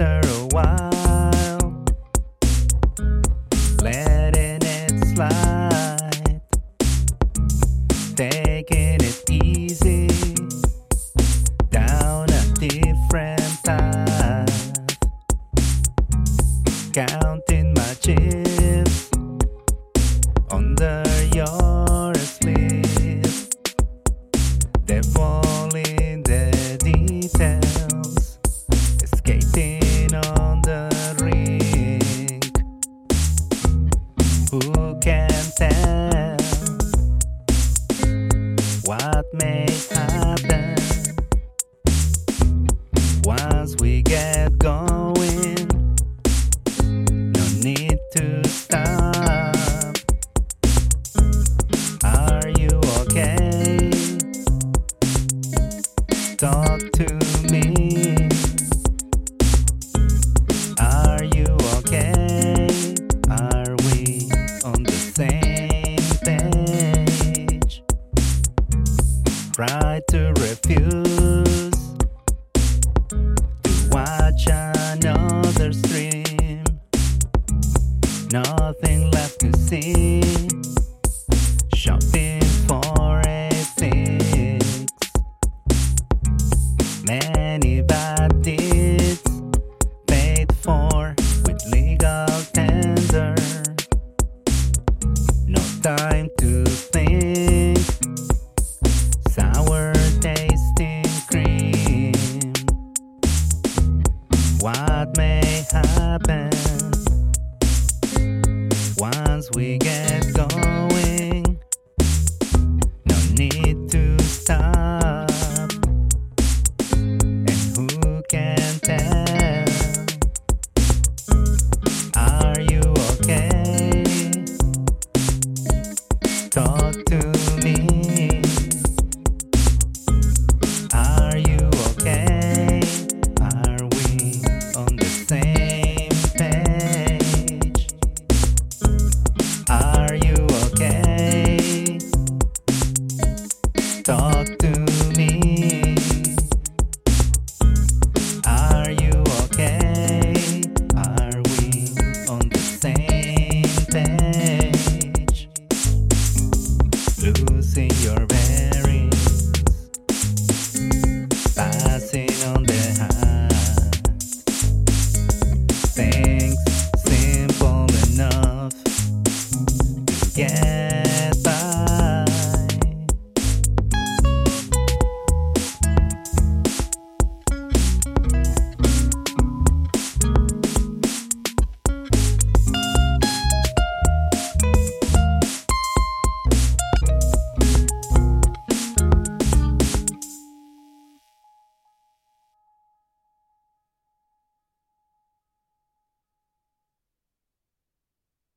after a while, letting it slide, taking it easy. Down a different path, counting my chips under your what may happen once we get going? No need to stop. Are you okay? Talk to Try to refuse to watch another stream. Nothing left to see. Shopping for a fix. Many bad deeds paid for with legal tender. No time to think. May happen. Once we get passing on the hat. Things